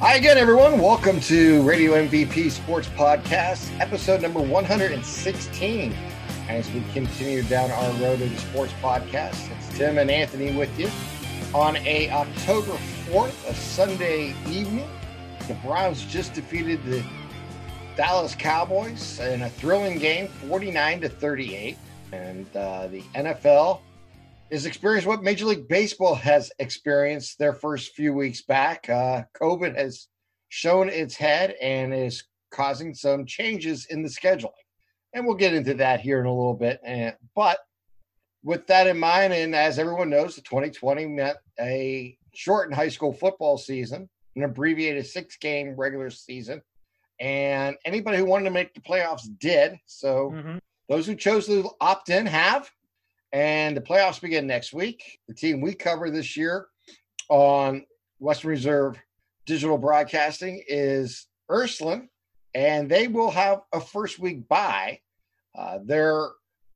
Hi again, everyone. Welcome to Radio MVP Sports Podcast, episode number 116. As we continue down our road to the sports podcast, it's Tim and Anthony with you on a October 4th, a Sunday evening. The Browns just defeated the Dallas Cowboys in a thrilling game, 49 to 38. And uh, the NFL is experiencing what Major League Baseball has experienced their first few weeks back. Uh, COVID has shown its head and is causing some changes in the scheduling. And we'll get into that here in a little bit. And, but with that in mind, and as everyone knows, the 2020 meant a shortened high school football season, an abbreviated six game regular season. And anybody who wanted to make the playoffs did. So mm-hmm. those who chose to opt in have. And the playoffs begin next week. The team we cover this year on Western Reserve Digital Broadcasting is Ursuline, and they will have a first week bye. Uh,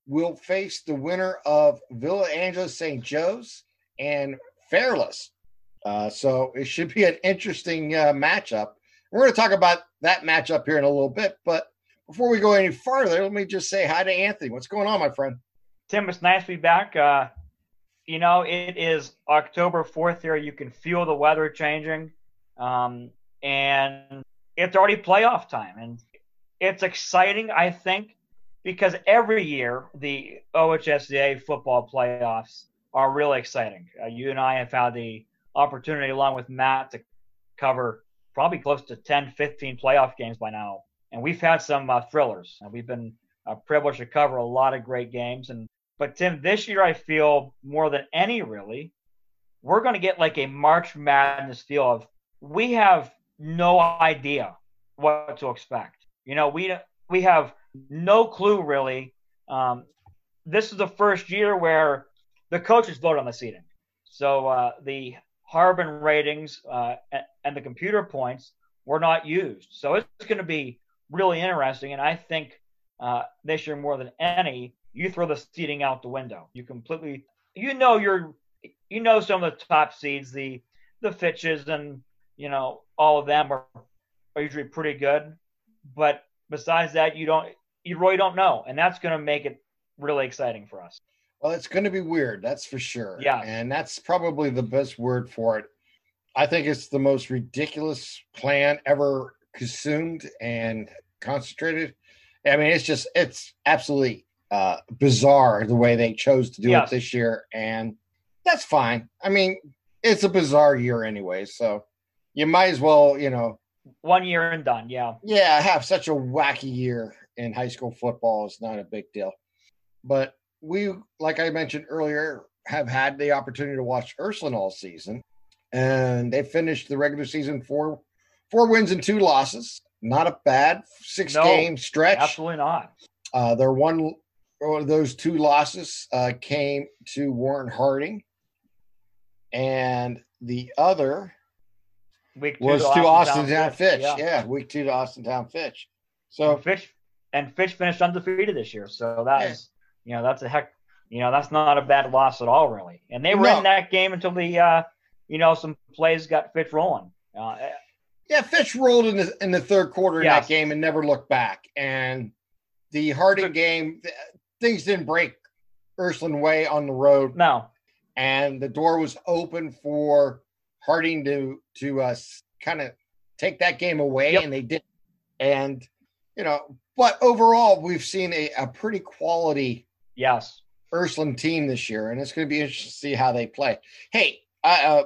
will face the winner of Villa Angela St. Joe's and Fairless. Uh, so it should be an interesting uh, matchup. We're going to talk about that matchup here in a little bit. But before we go any farther, let me just say hi to Anthony. What's going on, my friend? Tim, it's nice to be back. Uh, you know, it is October 4th here. You can feel the weather changing. Um, and it's already playoff time. And it's exciting, I think, because every year the OHSAA football playoffs are really exciting. Uh, you and I have had the opportunity, along with Matt, to cover probably close to 10, 15 playoff games by now. And we've had some uh, thrillers. And we've been uh, privileged to cover a lot of great games. And but Tim, this year I feel more than any really, we're going to get like a March Madness feel of we have no idea what to expect. You know, we we have no clue really. Um, this is the first year where the coaches vote on the seating, so uh, the Harbin ratings uh, and the computer points were not used. So it's going to be really interesting, and I think uh, this year more than any, you throw the seeding out the window. You completely, you know, you're, you know, some of the top seeds, the the Fitches and you know all of them are are usually pretty good, but besides that, you don't, you really don't know, and that's going to make it really exciting for us. Well, it's going to be weird, that's for sure. Yeah, and that's probably the best word for it. I think it's the most ridiculous plan ever consumed and concentrated. I mean, it's just it's absolutely uh, bizarre the way they chose to do yes. it this year, and that's fine. I mean, it's a bizarre year anyway, so you might as well, you know, one year and done. Yeah, yeah. Have such a wacky year in high school football is not a big deal, but we, like I mentioned earlier, have had the opportunity to watch Ursuline all season, and they finished the regular season four four wins and two losses. Not a bad six no, game stretch. Absolutely not. Uh, their one those two losses uh, came to Warren Harding, and the other week was to Austintown Fitch. Fitch. Yeah. yeah. week two to Austintown Fitch. So and Fitch and Fitch finished undefeated this year. So that yeah. is, you know, that's a heck. You know, that's not a bad loss at all, really. And they were no. in that game until the, uh, you know, some plays got Fitch rolling. Uh, yeah, Fitch rolled in the in the third quarter in that game and never looked back. And the Harding game, things didn't break Ursuline way on the road. No. And the door was open for Harding to to uh, kind of take that game away, yep. and they did. And you know, but overall, we've seen a, a pretty quality yes Ursuline team this year, and it's going to be interesting to see how they play. Hey, I, uh,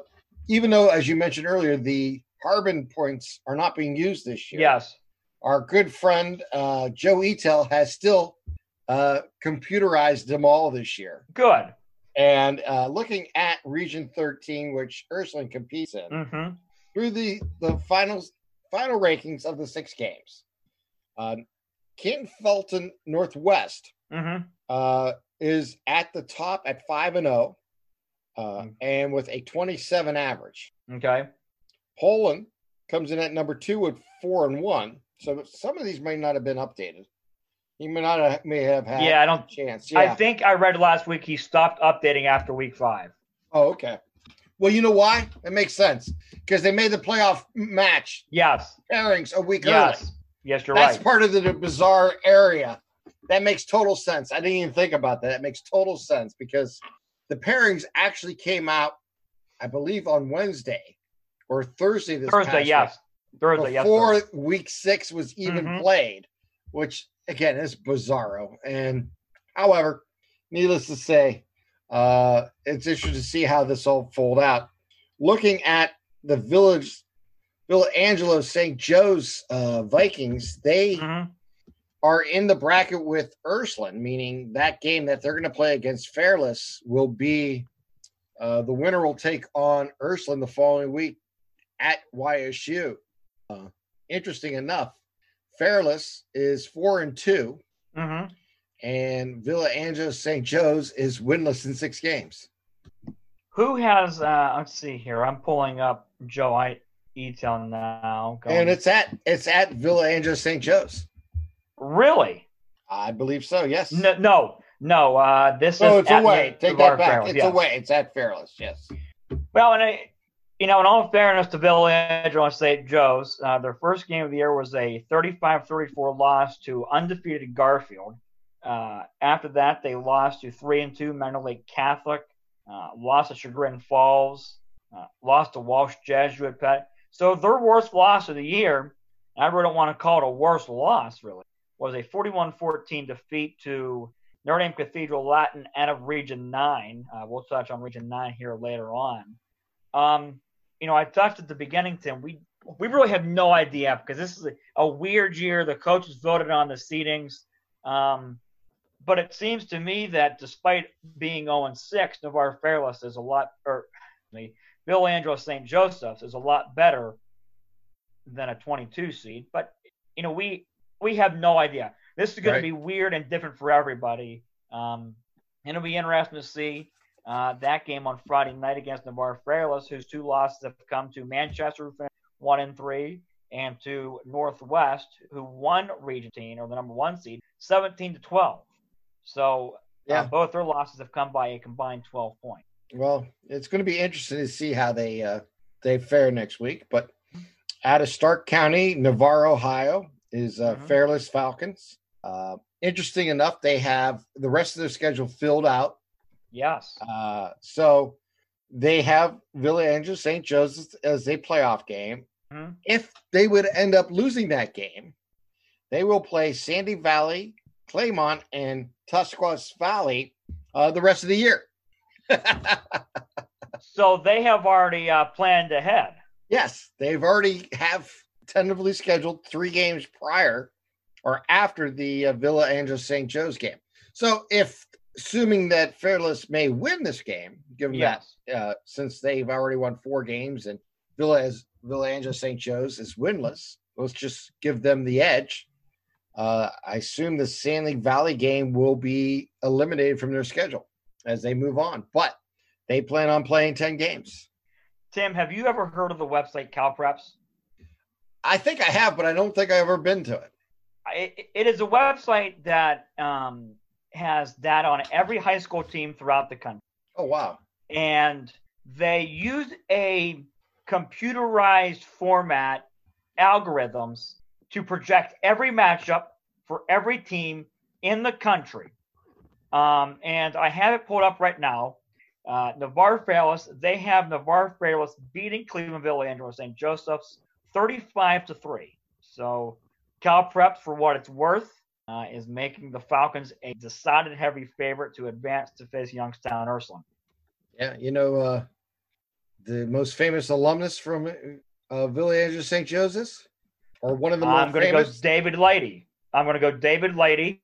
even though, as you mentioned earlier, the Harbin points are not being used this year. Yes, our good friend uh, Joe Eitel has still uh, computerized them all this year. Good. And uh, looking at Region 13, which Ursuline competes in, mm-hmm. through the the finals final rankings of the six games, uh, Canal Fulton Northwest mm-hmm. uh, is at the top at five and zero, oh, uh, mm-hmm. and with a 27 average. Okay. Poland comes in at number two with four and one. So some of these may not have been updated. He may not have, may have had. Yeah, I don't chance. Yeah. I think I read last week he stopped updating after week five. Oh, okay. Well, you know why? It makes sense because they made the playoff match Yes. pairings a week Yes. early. Yes, you're That's right. That's part of the bizarre area. That makes total sense. I didn't even think about that. That makes total sense because the pairings actually came out, I believe, on Wednesday or Thursday this Thursday, yes. week, Thursday, yes. before week six was even Mhm. played, which again it's bizarro. And however, needless to say, uh, it's interesting to see how this all fold out. Looking at the village, Villa Angela St. Joe's uh, Vikings, they Mhm. are in the bracket with Ursuline, meaning that game that they're going to play against Fairless will be uh, the winner will take on Ursuline the following week at YSU. Uh, interesting enough, Fairless is four and two, Mhm. and Villa Angela St. Joe's is winless in six games. Who has? Uh, let's see here. I'm pulling up Joe I Eitel now. Going- And it's at it's at Villa Angela St. Joe's. really I believe so. Yes. no, no, no. Uh, this No, is it's at away. Take that back. Fairless, It's yes. away. It's at Fairless. Yes. Well, and I, you know, in all fairness to Villa Angela St. Joe's, uh, their first game of the year was a 35-34 loss to undefeated Garfield. Uh, after that, they lost to three and two Mentor Lake Catholic, uh, lost to Chagrin Falls, uh, lost to Walsh Jesuit Pet. So their worst loss of the year, I really don't want to call it a worst loss, really, was a 41-14 defeat to Notre Dame Cathedral Latin out of Region 9. Uh, we'll touch on Region 9 here later on. Um, you know, I touched at the beginning, Tim. We we really have no idea because this is a, a weird year. The coaches voted on the seedings. Um, but it seems to me that despite being 0 6, Navarre Fairless is a lot, or me, Bill Andros St. Joseph's is a lot better than a 22 seed. But, you know, we we have no idea. This is going Right. to be weird and different for everybody. Um, and it'll be interesting to see uh, that game on Friday night against Navarre Fairless, whose two losses have come to Manchester, one and three, and to Northwest, who won Region 10 or the number one seed, 17 to 12. So Yeah. uh, both their losses have come by a combined 12 points. Well, it's going to be interesting to see how they uh, they fare next week. But out of Stark County, Navarre, Ohio, is uh, Mhm. Fairless Falcons. Uh, interesting enough, they have the rest of their schedule filled out. Yes. Uh, so they have Villa Angela St. Joseph's as a playoff game. Mhm. If they would end up losing that game, they will play Sandy Valley, Claymont, and Tuscarawas Valley uh, the rest of the year. So they have already uh, planned ahead. Yes, they've already have tentatively scheduled three games prior or after the uh, Villa Angela St. Joe's game. So, if assuming that Fairless may win this game, given Yes. that uh, since they've already won four games and Villa as Villa Angela St. Joe's is winless, let's just give them the edge. Uh, I assume the Sandy Valley game will be eliminated from their schedule as they move on, but they plan on playing ten games. Tim, have you ever heard of the website CalPreps? I think I have, but I don't think I've ever been to it. It, it is a website that um, has that on every high school team throughout the country. Oh wow. and they use a computerized format algorithms to project every matchup for every team in the country. Um, and I have it pulled up right now. Uh, Navarre Fairless, they have Navarre Fairless beating Cleveland Villa Angela St. Joseph's 35 to 3. So Cal Preps, for what it's worth, uh, is making the Falcons a decided heavy favorite to advance to face Youngstown Ursuline. Yeah, you know uh, the most famous alumnus from uh, St. Joseph's, or one of the most I'm going to go. David Lighty. I'm going to go David Lighty,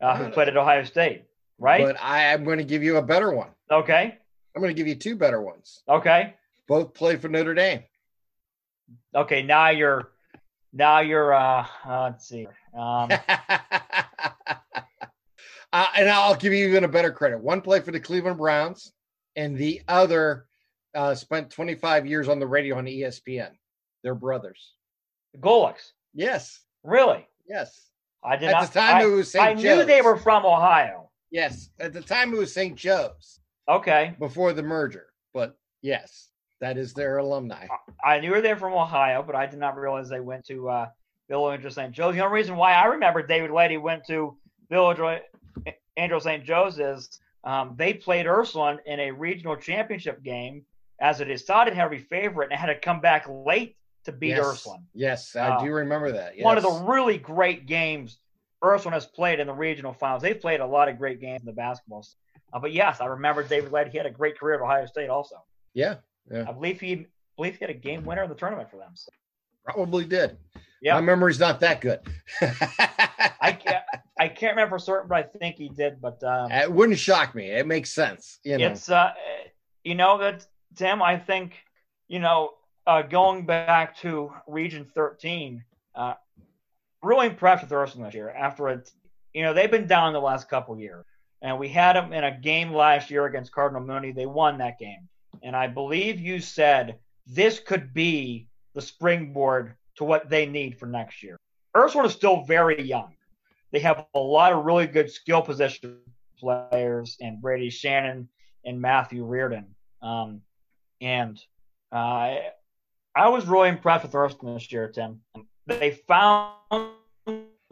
uh, who played at Ohio State. Right? But I am going to give you a better one. okay. I'm going to give you two better ones. Okay. Both played for Notre Dame. Okay. Now you're, now you're. Uh, uh, let's see. Um, uh, and I'll give you even a better credit. One played for the Cleveland Browns, and the other uh, spent 25 years on the radio on ESPN. They're brothers. Golics. Yes, Really? yes. I did At not. the time, I, it was St. I knew they were from Ohio. Yes, at the time it was St. Joe's Okay. before the merger. But Yes, that is their alumni. I knew they were from Ohio, but I did not realize they went to uh, Villa Angela St. Joe's. The only reason why I remember David Lighty went to Villa Angela St. Joe's is um, they played Ursuline in a regional championship game as a decided heavy favorite and had to come back late to beat yes. Ursuline. Yes, I uh, do remember that. Yes. One of the really great games Ursuline has played in the regional finals. They've played a lot of great games in the basketball. Uh, but yes, I remember David Lighty. He had a great career at Ohio State also. Yeah, yeah. I believe he I believe he had a game winner in the tournament for them. So. Probably did. Yeah, my memory's not that good. I can't. I can't remember for certain, but I think he did. But um, it wouldn't shock me. It makes sense. You know, it's uh, you know that Tim. I think you know uh, going back to Region 13, uh, really impressed with Ursuline this year. After it, you know, they've been down the last couple years, and we had them in a game last year against Cardinal Mooney. They won that game, and I believe you said this could be the springboard to what they need for next year. Ursuline is still very young. They have a lot of really good skill position players, and Brady Shannon and Matthew Reardon. Um, and uh, I was really impressed with Ursuline this year, Tim. They found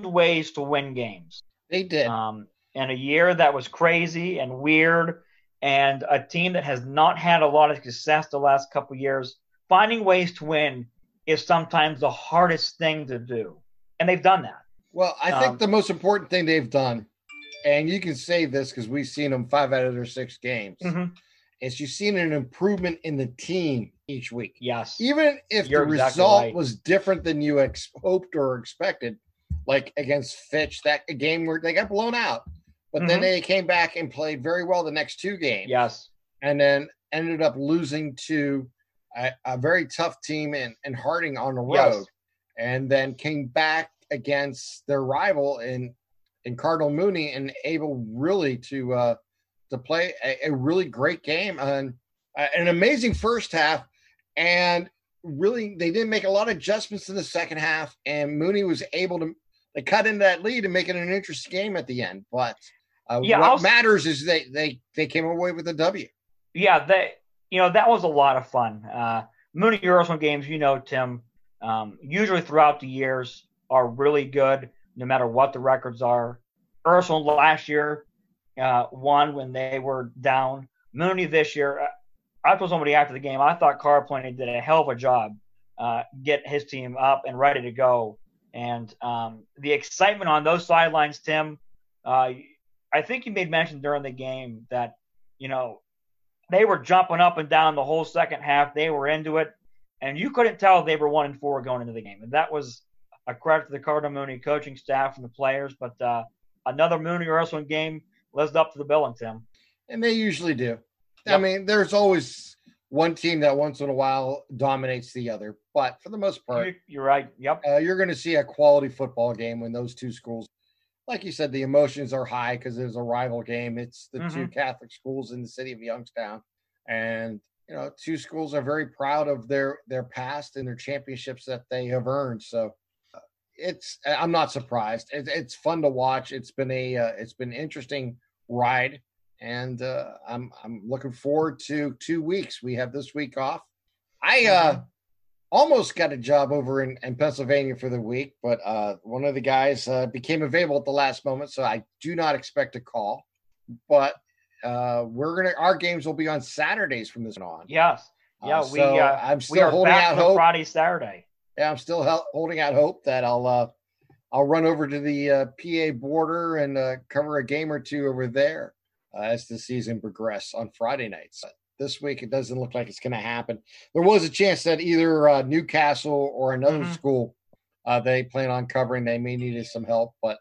ways to win games. They did. Um, in a year that was crazy and weird, and a team that has not had a lot of success the last couple years, finding ways to win is sometimes the hardest thing to do, and they've done that. Well, I think um, the most important thing they've done, and you can say this because we've seen them five out of their six games, mm-hmm. is you've seen an improvement in the team each week. Yes. Even if You're the exactly result right. was different than you ex- hoped or expected, like against Fitch, that a game where they got blown out, but mm-hmm. then they came back and played very well the next two games. Yes. And then ended up losing to a, a very tough team in, in Harding on the road, yes. and then came back against their rival in in Cardinal Mooney and able really to uh, to play a, a really great game and uh, an amazing first half and really they didn't make a lot of adjustments in the second half and Mooney was able to they cut into that lead and make it an interesting game at the end but uh, yeah, what matters is they they they came away with a W. Yeah, they you know that was a lot of fun. Uh, Mooney Ursuline games, you know, Tim, um, usually throughout the years are really good, no matter what the records are. Ursuline last year uh, won when they were down. Mooney this year, uh, I told somebody after the game, I thought Carpenter did a hell of a job uh, get his team up and ready to go. And um, the excitement on those sidelines, Tim, uh, I think you made mention during the game that, you know, they were jumping up and down the whole second half. They were into it, and you couldn't tell they were one and four going into the game. And that was a credit to the Cardinal Mooney coaching staff and the players. But uh, another Mooney Ursuline game lived up to the billing, Tim. And they usually do. Yep. I mean, there's always one team that once in a while dominates the other, but for the most part, you're right. Yep. Uh, you're going to see a quality football game when those two schools, like you said, the emotions are high because there's a rival game. It's the mm-hmm. two Catholic schools in the city of Youngstown, and you know, two schools are very proud of their their past and their championships that they have earned. So it's I'm not surprised. It, it's fun to watch. It's been a uh, it's been an interesting ride, and uh, I'm I'm looking forward to two weeks. We have this week off. I uh, mm-hmm. Almost got a job over in, in Pennsylvania for the week, but uh, one of the guys uh, became available at the last moment, so I do not expect a call. But uh, we're gonna our games will be on Saturdays from this on. Yes. Yeah, uh, we. So uh, I'm still holding out hope. Friday, Saturday yeah, I'm still holding out hope that I'll uh, I'll run over to the uh, PA border and uh, cover a game or two over there uh, as the season progresses on Friday nights. This week, it doesn't look like it's going to happen. There was a chance that either uh, New Castle or another mm-hmm. school uh, they plan on covering, they may need some help, but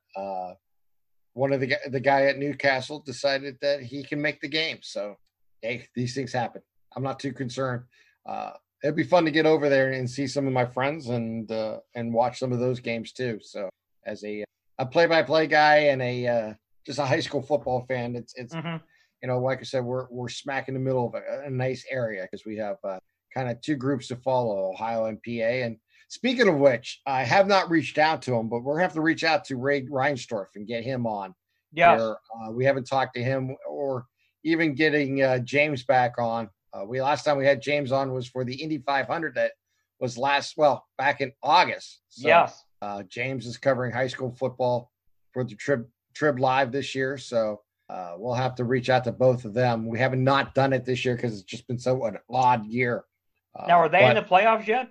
one of the the guy at New Castle decided that he can make the game. So, hey, these things happen. I'm not too concerned. Uh, it'd be fun to get over there and see some of my friends and uh, and watch some of those games too. So as a a play by play guy and a uh, just a high school football fan, it's it's mm-hmm. You know like I said we're we're smack in the middle of a, a nice area because we have uh, kind of two groups to follow Ohio and PA. And speaking of which, I have not reached out to him, but we're gonna have to reach out to Ray Reinsdorf and get him on. Yeah, uh, we haven't talked to him or even getting uh, James back on Uh, we last time we had James on was for the Indy 500 that was last well back in August. So, yes. Uh, James is covering high school football for the Trib Trib Live this year, so uh, we'll have to reach out to both of them. We haven't not done it this year because it's just been so an odd year. Uh, now, are they in the playoffs yet?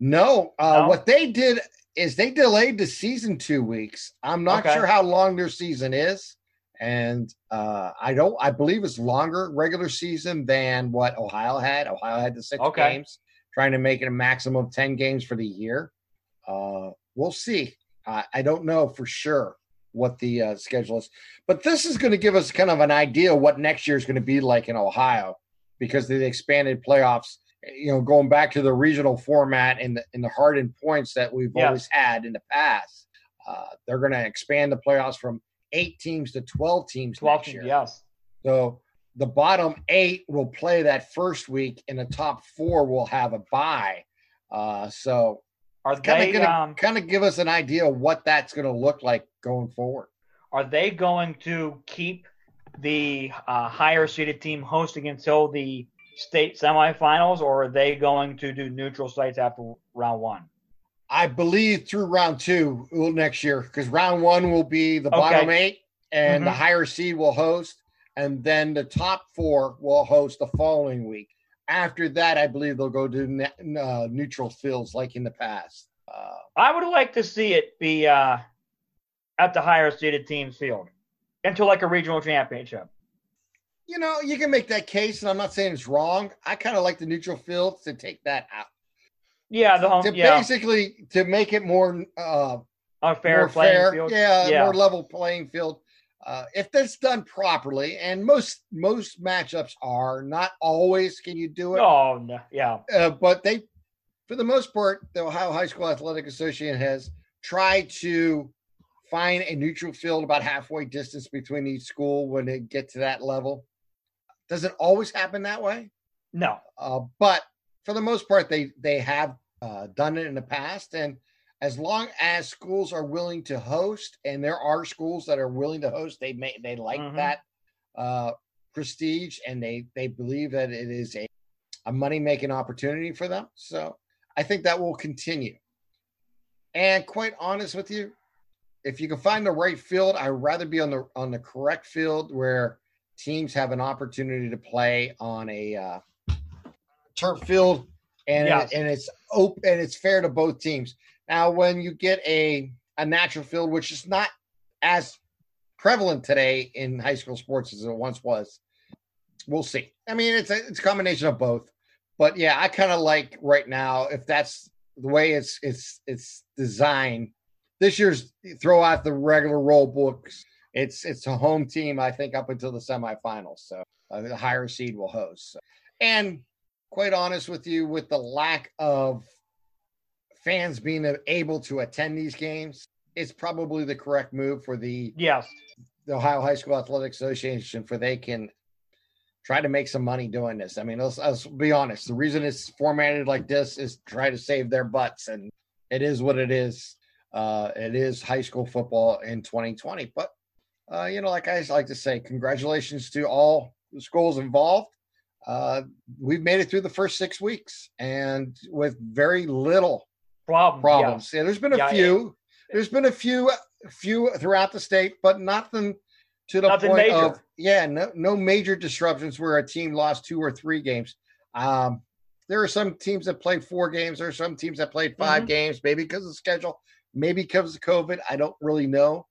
No, uh, no. What they did is they delayed the season two weeks. I'm not okay. sure how long their season is, and uh, I don't. I believe it's longer regular season than what Ohio had. Ohio had the six okay. games, trying to make it a maximum of ten games for the year. Uh, we'll see. I don't know for sure what the uh, schedule is, but this is going to give us kind of an idea what next year is going to be like in Ohio because the expanded playoffs you know, going back to the regional format and the, and the Harbin points that we've yes. always had in the past, uh, they're going to expand the playoffs from eight teams to 12 teams 12 next year. Yes. So the bottom eight will play that first week, and the top four will have a bye. Uh, so are they going to um, kind of give us an idea of what that's going to look like going forward? Are they going to keep the uh, higher seeded team hosting until the state semifinals, or are they going to do neutral sites after round one? I believe through round two next year, because round one will be the okay. bottom eight, and mm-hmm. the higher seed will host, and then the top four will host the following week. After that, I believe they'll go to ne- uh, neutral fields like in the past. Uh, I would like to see it be uh, at the higher seeded team's field into like a regional championship you know, you can make that case, and I'm not saying it's wrong. I kind of like the neutral field to take that out. Yeah, the home. To yeah. basically to make it more uh, unfair more playing fair, field. Yeah, yeah, more level playing field. Uh, if that's done properly, and most most matchups are not always, can you do it? Oh no, yeah. Uh, but they, for the most part, the Ohio High School Athletic Association has tried to find a neutral field about halfway distance between each school when they get to that level. Does it always happen that way? No. Uh, but for the most part, they they have uh, done it in the past, and as long as schools are willing to host, and there are schools that are willing to host, they may they like mm-hmm. that uh, prestige, and they they believe that it is a a money making opportunity for them. So I think that will continue. And quite honest with you, if you can find the right field, I'd rather be on the on the correct field where teams have an opportunity to play on a uh, turf field, and and it's open and it's fair to both teams. Now, when you get a a natural field, which is not as prevalent today in high school sports as it once was, we'll see. I mean, it's a it's a combination of both, but yeah, I kind of like right now if that's the way it's it's it's designed. This year's throw out the regular roll books it's it's a home team, I think, up until the semifinals. So uh, the higher seed will host. And quite honest with you, with the lack of fans being able to attend these games, it's probably the correct move for the yes the Ohio High School Athletic Association for they can try to make some money doing this. I mean, let's, let's be honest. The reason it's formatted like this is try to save their butts, and it is what it is. Uh, it is high school football in 2020, but uh, you know, like I like to say, congratulations to all the schools involved. Uh, we've made it through the first six weeks and with very little Problem, problems. Yeah. yeah. there's been a yeah, few. There's been a few, few throughout the state, but nothing to the nothing point major. of yeah, no, no major disruptions where a team lost two or three games. Um, there are some teams that played four games. There are some teams that played 5 mm-hmm. games, maybe because of the schedule, maybe because of COVID. I don't really know.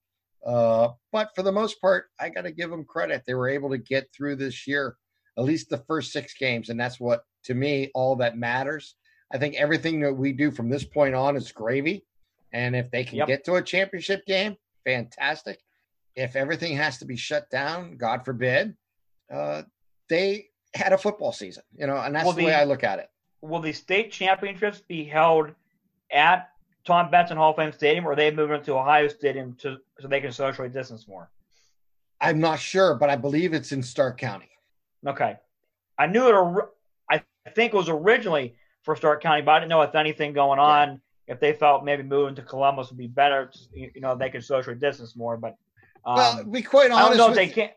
Uh, but for the most part, I got to give them credit. They were able to get through this year, at least the first six games. And that's what, to me, all that matters. I think everything that we do from this point on is gravy. And if they can yep. get to a championship game, fantastic. If everything has to be shut down, God forbid, uh, they had a football season, you know, and that's will the, the way I look at it. Will the state championships be held at Tom Benson Hall of Fame Stadium, or are they moving to Ohio Stadium to so they can socially distance more? I'm not sure, but I believe it's in Stark County. Okay, I knew it. I think it was originally for Stark County, but I didn't know if anything going on. Yeah. If they felt maybe moving to Columbus would be better, you know, they could socially distance more. But um, well, be quite honest, I don't know if they can't.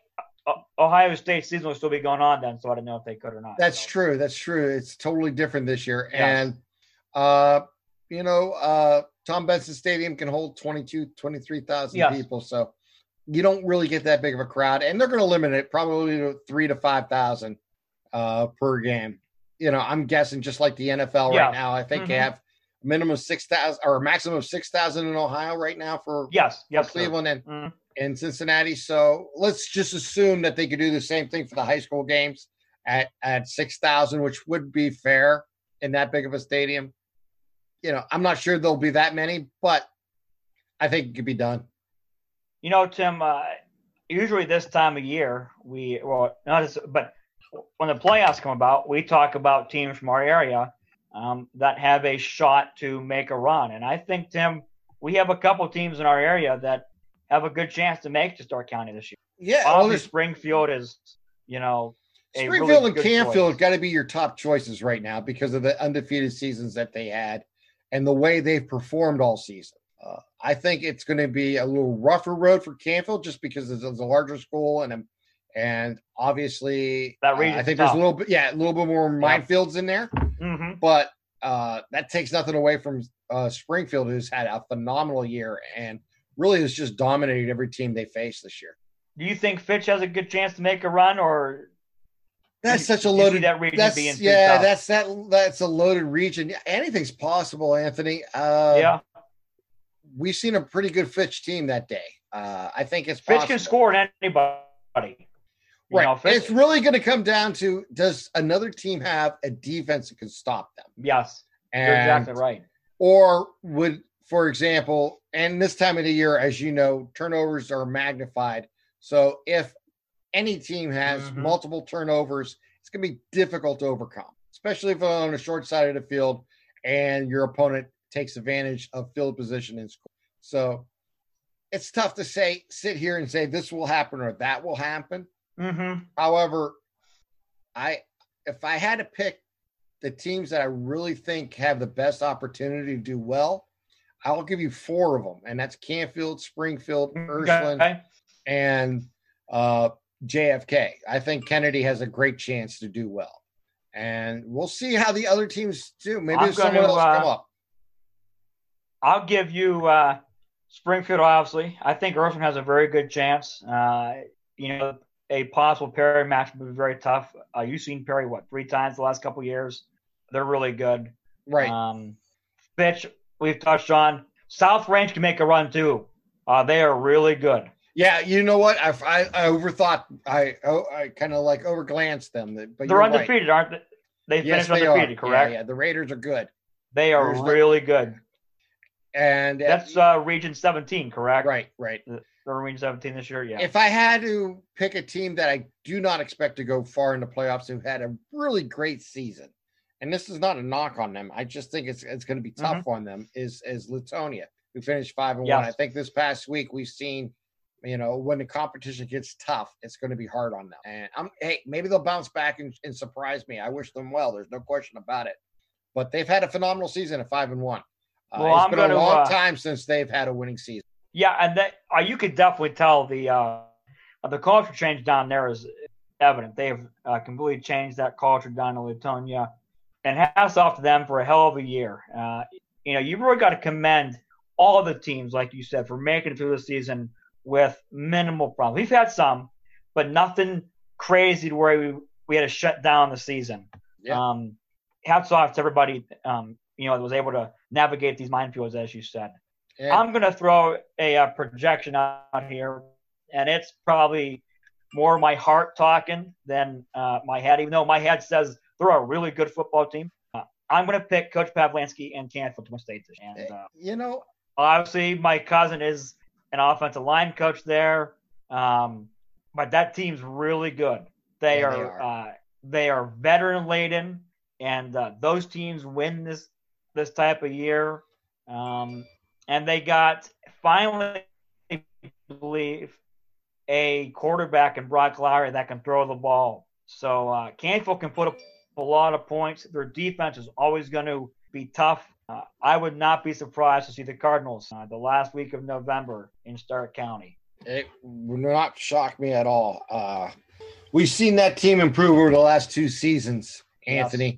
Ohio State season will still be going on then, so I don't know if they could or not. That's so. true. That's true. It's totally different this year, yes. and uh, you know, uh, Tom Benson Stadium can hold 22, 23,000 yes. people, so you don't really get that big of a crowd, and they're going to limit it probably to three to five thousand uh, per game. You know, I'm guessing just like the NFL yeah. right now. I think mm-hmm. they have a minimum six thousand or maximum of six thousand in Ohio right now for yes, yes, for Cleveland and mm-hmm. and Cincinnati. So let's just assume that they could do the same thing for the high school games at at six thousand, which would be fair in that big of a stadium. You know, I'm not sure there'll be that many, but I think it could be done. You know, Tim. Uh, usually this time of year, we well not as, but when the playoffs come about, we talk about teams from our area um, that have a shot to make a run. And I think, Tim, we have a couple teams in our area that have a good chance to make to Stark County this year. Yeah, obviously well, Springfield is, you know, Springfield really and Canfield got to be your top choices right now because of the undefeated seasons that they had and the way they've performed all season. Uh, I think it's going to be a little rougher road for Canfield just because it's, a larger school and and obviously that uh, I think tough. there's a little bit yeah a little bit more minefields in there. Mm-hmm. But uh, that takes nothing away from uh, Springfield, who's had a phenomenal year and really has just dominated every team they face this year. Do you think Fitch has a good chance to make a run, or that's such a loaded that region that's, being yeah, that's that that's a loaded region. Anything's possible, Anthony. Uh, yeah, we've seen a pretty good Fitch team that day. Uh, I think it's Fitch possible. can score on anybody. Right. It's really going to come down to does another team have a defense that can stop them? Yes. And, you're exactly right. Or would, for example, and this time of the year, as you know, turnovers are magnified. So if any team has mm-hmm. multiple turnovers, it's going to be difficult to overcome, especially if on a short side of the field and your opponent takes advantage of field position and score. So it's tough to say, sit here and say this will happen or that will happen. Mm-hmm. However, I if I had to pick the teams that I really think have the best opportunity to do well, I'll give you four of them, and that's Canfield, Springfield, Ursuline, okay. and uh, JFK. I think Kennedy has a great chance to do well, and we'll see how the other teams do. Maybe someone else uh, come up. I'll give you uh, Springfield. Obviously, I think Ursuline has a very good chance. Uh, you know, a possible Perry match would be very tough. Uh, you've seen Perry what three times the last couple years. They're really good. Right. Um, Fitch, we've touched on. South Range can make a run too. Uh, they are really good. Yeah, you know what? I, I, I overthought. I oh, I kind of like overglanced them. But they're undefeated, right. aren't they? They yes, finished they undefeated, are. correct? Yeah, yeah, the Raiders are good. They are really good. And that's uh, Region 17, correct? Right, right. Region 17 this year, yeah. If I had to pick a team that I do not expect to go far in the playoffs, who had a really great season, and this is not a knock on them, I just think it's it's going to be tough mm-hmm. on them. Is is Latonia, who finished five and yes. one. I think this past week we've seen, you know, when the competition gets tough, it's going to be hard on them. And I'm hey, maybe they'll bounce back and, and surprise me. I wish them well. There's no question about it. But they've had a phenomenal season at five and one. Uh, well, it's I'm been a long uh, time since they've had a winning season. Yeah, and that uh, you could definitely tell the uh, the culture change down there is evident. They have uh, completely changed that culture down in Latonia, and hats off to them for a hell of a year. Uh, you know, you've really got to commend all the teams, like you said, for making it through the season with minimal problems. We've had some, but nothing crazy to where we we had to shut down the season. Yeah. Um, hats off to everybody. Um, you know, that was able to navigate these minefields, as you said. Yeah. I'm going to throw a, a, projection out here, and it's probably more my heart talking than uh, my head, even though my head says they're a really good football team. Uh, I'm going to pick Coach Pavlansky and Canfield to win state this year. And, uh, you know, obviously, my cousin is an offensive line coach there, um, but that team's really good. They yeah, are, they are. Uh, are veteran laden, and uh, those teams win this this type of year. Um, and they got finally I believe a quarterback in Brock Lowry that can throw the ball. So uh, Canfield can put up a lot of points. Their defense is always going to be tough. Uh, I would not be surprised to see the Cardinals uh, the last week of November in Stark County. It would not shock me at all. Uh, we've seen that team improve over the last two seasons, Anthony. Yes.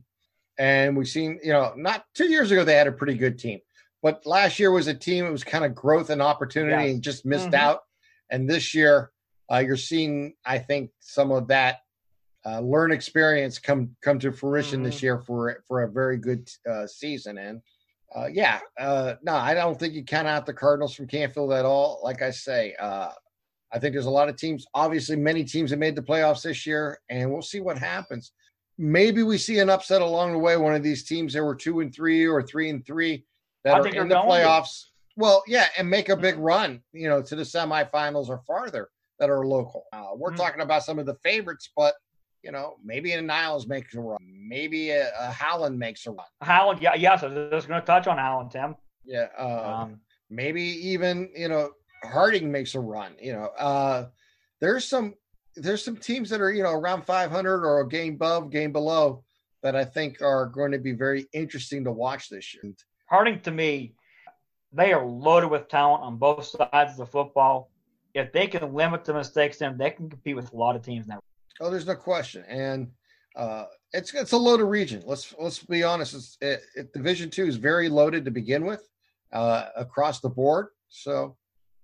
And we've seen, you know, not two years ago, they had a pretty good team. But last year was a team it was kind of growth and opportunity yes. and just missed mm-hmm. out. And this year, uh, you're seeing, I think, some of that uh, learn experience come come to fruition mm-hmm. this year for for a very good uh, season. And uh, yeah, uh, no, I don't think you count out the Cardinals from Canfield at all. Like I say, uh, I think there's a lot of teams. Obviously, many teams have made the playoffs this year, and we'll see what happens. Maybe we see an upset along the way. One of these teams that were two and three or three and three that I are in the playoffs. Well, yeah, and make a big run, you know, to the semifinals or farther that are local. Uh, we're mm-hmm. talking about some of the favorites, but you know, maybe a Niles makes a run. Maybe a, a Howland makes a run. Howland, yeah, yes, I was just going to touch on Howland, Tim. Yeah, uh, um, maybe even you know Harding makes a run. You know, uh, there's some there's some teams that are you know around 500 or a game above, game below that I think are going to be very interesting to watch this year. Harding, to me, they are loaded with talent on both sides of the football. If they can limit the mistakes, then they can compete with a lot of teams now. Oh, there's no question, and uh, it's it's a loaded region. Let's let's be honest. It's, it, it, Division Two is very loaded to begin with, uh, across the board. So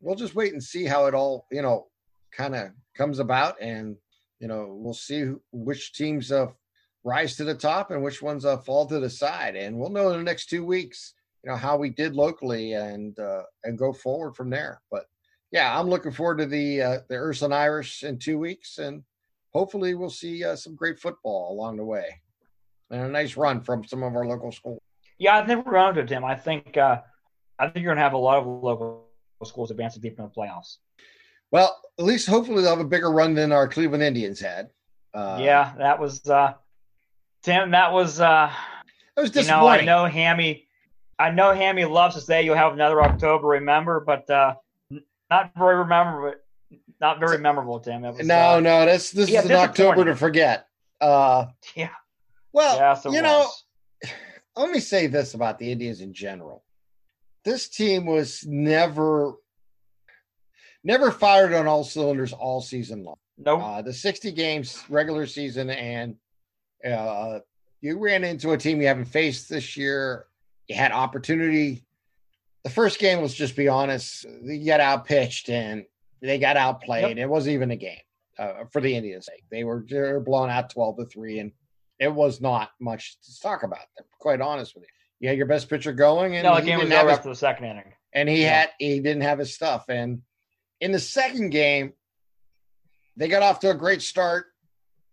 we'll just wait and see how it all you know kind of comes about, and you know we'll see which teams uh, rise to the top and which ones uh, fall to the side, and we'll know in the next two weeks, you know how we did locally and uh, and go forward from there. But yeah, I'm looking forward to the uh, the Ursuline Irish in two weeks and hopefully we'll see uh, some great football along the way and a nice run from some of our local schools. Yeah, I've never run into Tim. I think uh, I think you're going to have a lot of local schools advancing deep in the playoffs. Well, at least hopefully they'll have a bigger run than our Cleveland Indians had. Uh, yeah, that was uh, Tim. That was uh, that was disappointing. You know, I know Hammy. I know Hammy loves to say you'll have another October. Remember, but uh, not very remember not very memorable, Tim. Was, no, uh, no, this this yeah, is an October to forget. Uh, yeah. Well, yeah, so you know, let me say this about the Indians in general. This team was never never fired on all cylinders all season long. No, nope. uh, the sixty games regular season, and uh, you ran into a team you haven't faced this year. You had opportunity. The first game, let's just be honest, you got out pitched, and they got outplayed. Yep. It wasn't even a game uh, for the Indians' sake. They were, they were blown out 12 to 3, and it was not much to talk about. Them, quite honest with you. You had your best pitcher going, and no, the game was over after the second inning. And he yeah. had he didn't have his stuff. And in the second game, they got off to a great start.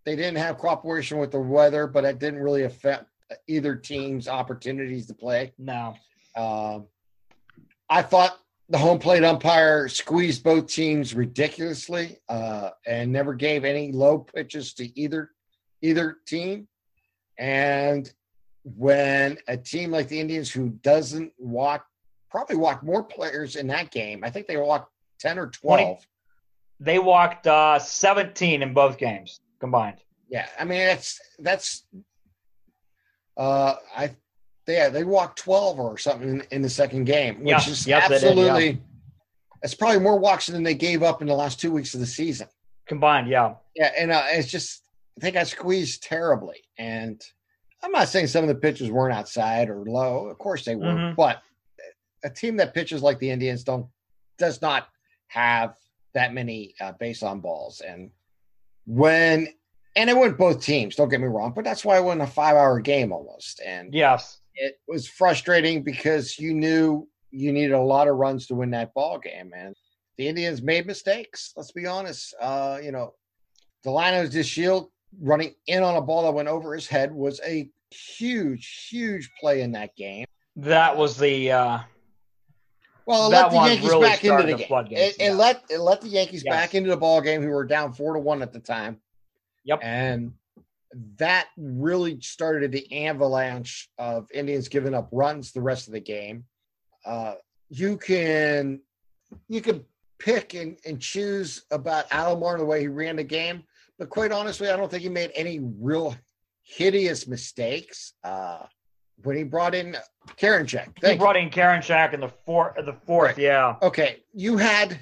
They didn't have cooperation with the weather, but it didn't really affect either team's opportunities to play. No. Um, I thought the home plate umpire squeezed both teams ridiculously uh, and never gave any low pitches to either either team. And when a team like the Indians, who doesn't walk, probably walked more players in that game. I think they walked ten or twelve. 20, they walked uh, seventeen in both games combined. Yeah, I mean that's that's. Uh, I yeah, they walked 12 or something in, in the second game, which yeah, is yes, absolutely, yeah. it's probably more walks than they gave up in the last two weeks of the season. Combined, yeah. Yeah, and uh, it's just, they got squeezed terribly. And I'm not saying some of the pitches weren't outside or low. Of course they were. Mm-hmm. But a team that pitches like the Indians don't, does not have that many uh, base on balls. And when, and it went both teams, don't get me wrong, but that's why it went a five hour game almost. And yes it was frustrating because you knew you needed a lot of runs to win that ball game, and the Indians made mistakes. Let's be honest. Uh, you know, Delino DeShield running in on a ball that went over his head was a huge, huge play in that game. That was the uh well, it let the Yankees really back into the, the game. It, it, let it let the Yankees yes. back into the ball game, who were down four to one at the time. Yep. And that really started the avalanche of Indians giving up runs the rest of the game. Uh, you can you can pick and, and choose about Alomar and the way he ran the game, but quite honestly, I don't think he made any real hideous mistakes. Uh, when he brought in Karen Karinchak, he brought in Karen Karinchak in the fourth. The fourth, right. yeah. Okay, you had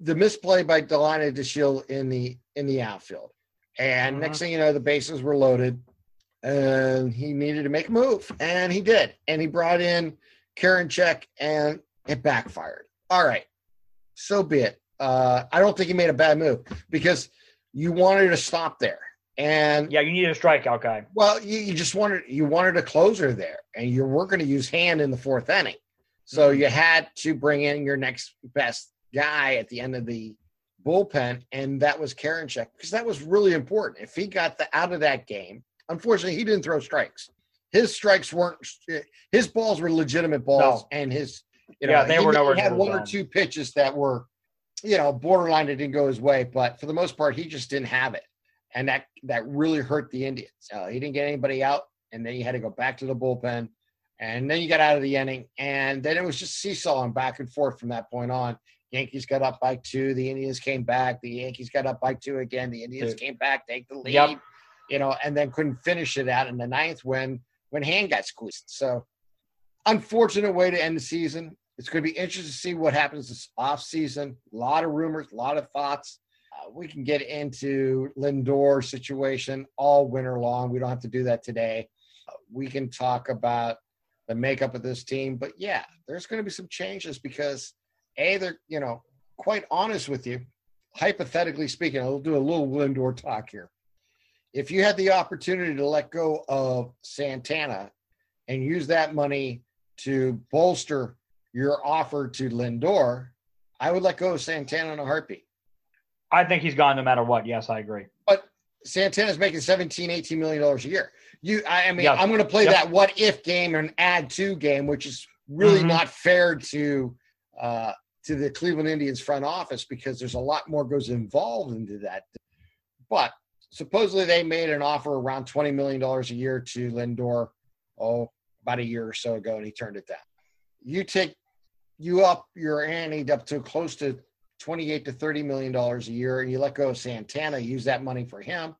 the misplay by Delino DeShield in the in the outfield. And Mhm. next thing you know, the bases were loaded and he needed to make a move. And he did. And he brought in Karinchak and it backfired. All right. So be it. Uh, I don't think he made a bad move because you wanted to stop there. And Yeah, you need a strikeout guy. well, you, you just wanted you wanted a closer there, and you were going to use Hand in the fourth inning, so Mhm. you had to bring in your next best guy at the end of the bullpen, and that was Karinchak because that was really important. If he got the out of that game, unfortunately, he didn't throw strikes. His strikes weren't his balls were legitimate balls, No. and his you know Yeah, they he, were nowhere he had one or two pitches that were you know borderline that didn't go his way, but for the most part, he just didn't have it and that that really hurt the Indians. Uh, he didn't get anybody out, and then you had to go back to the bullpen, and then you got out of the inning, and then it was just seesawing back and forth from that point on. Yankees got up by two, the Indians came back, the Yankees got up by two again, the Indians came back, take the lead, Yep. you know, and then couldn't finish it out in the ninth when when Hand got squeezed. So unfortunate way to end the season. It's going to be interesting to see what happens this off season. A lot of rumors, a lot of thoughts. Uh, we can get into Lindor situation all winter long. We don't have to do that today. Uh, we can talk about the makeup of this team, but yeah, there's going to be some changes because a they're you know quite honest with you. Hypothetically speaking, I'll do a little Lindor talk here. If you had the opportunity to let go of Santana and use that money to bolster your offer to Lindor, I would let go of Santana in a heartbeat. I think he's gone no matter what. Yes, I agree. But Santana's making 17, 18 million dollars a year. You, I, I mean, Yes. I'm going to play Yep. that what if game and add to game, which is really Mhm. not fair to uh, to the Cleveland Indians front office because there's a lot more goes involved into that. But supposedly they made an offer around 20 million dollars a year to Lindor, oh, about a year or so ago, and he turned it down. You take you up your ante up to close to 28 to 30 million dollars a year and you let go of Santana, use that money for him.